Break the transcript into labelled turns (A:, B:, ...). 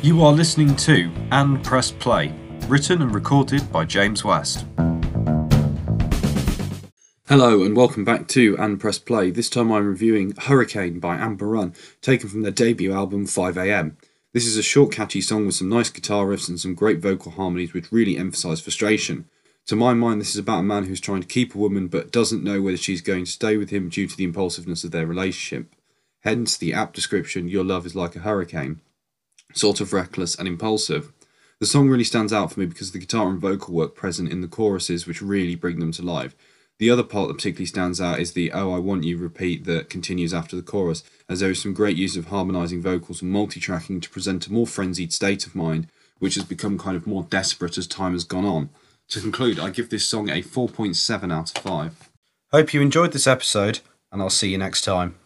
A: You are listening to And Press Play, written and recorded by James West. Hello and welcome back to And Press Play. This time I'm reviewing Hurricane by Amber Run, taken from their debut album 5am. This is a short, catchy song with some nice guitar riffs and some great vocal harmonies which really emphasise frustration. To my mind, this is about a man who's trying to keep a woman but doesn't know whether she's going to stay with him due to the impulsiveness of their relationship. Hence the apt description, Your Love is Like a Hurricane. Sort of reckless and impulsive. The song really stands out for me because of the guitar and vocal work present in the choruses, which really bring them to life. The other part that particularly stands out is the Oh I Want You repeat that continues after the chorus, as there is some great use of harmonising vocals and multi tracking to present a more frenzied state of mind, which has become kind of more desperate as time has gone on. To conclude, I give this song a 4.7 out of 5. Hope you enjoyed this episode, and I'll see you next time.